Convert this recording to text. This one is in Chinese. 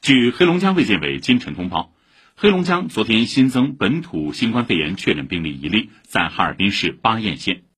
据黑龙江卫健委今晨通报黑龙江昨天新增本土新冠肺炎确诊病例一例在哈尔滨市巴彦县。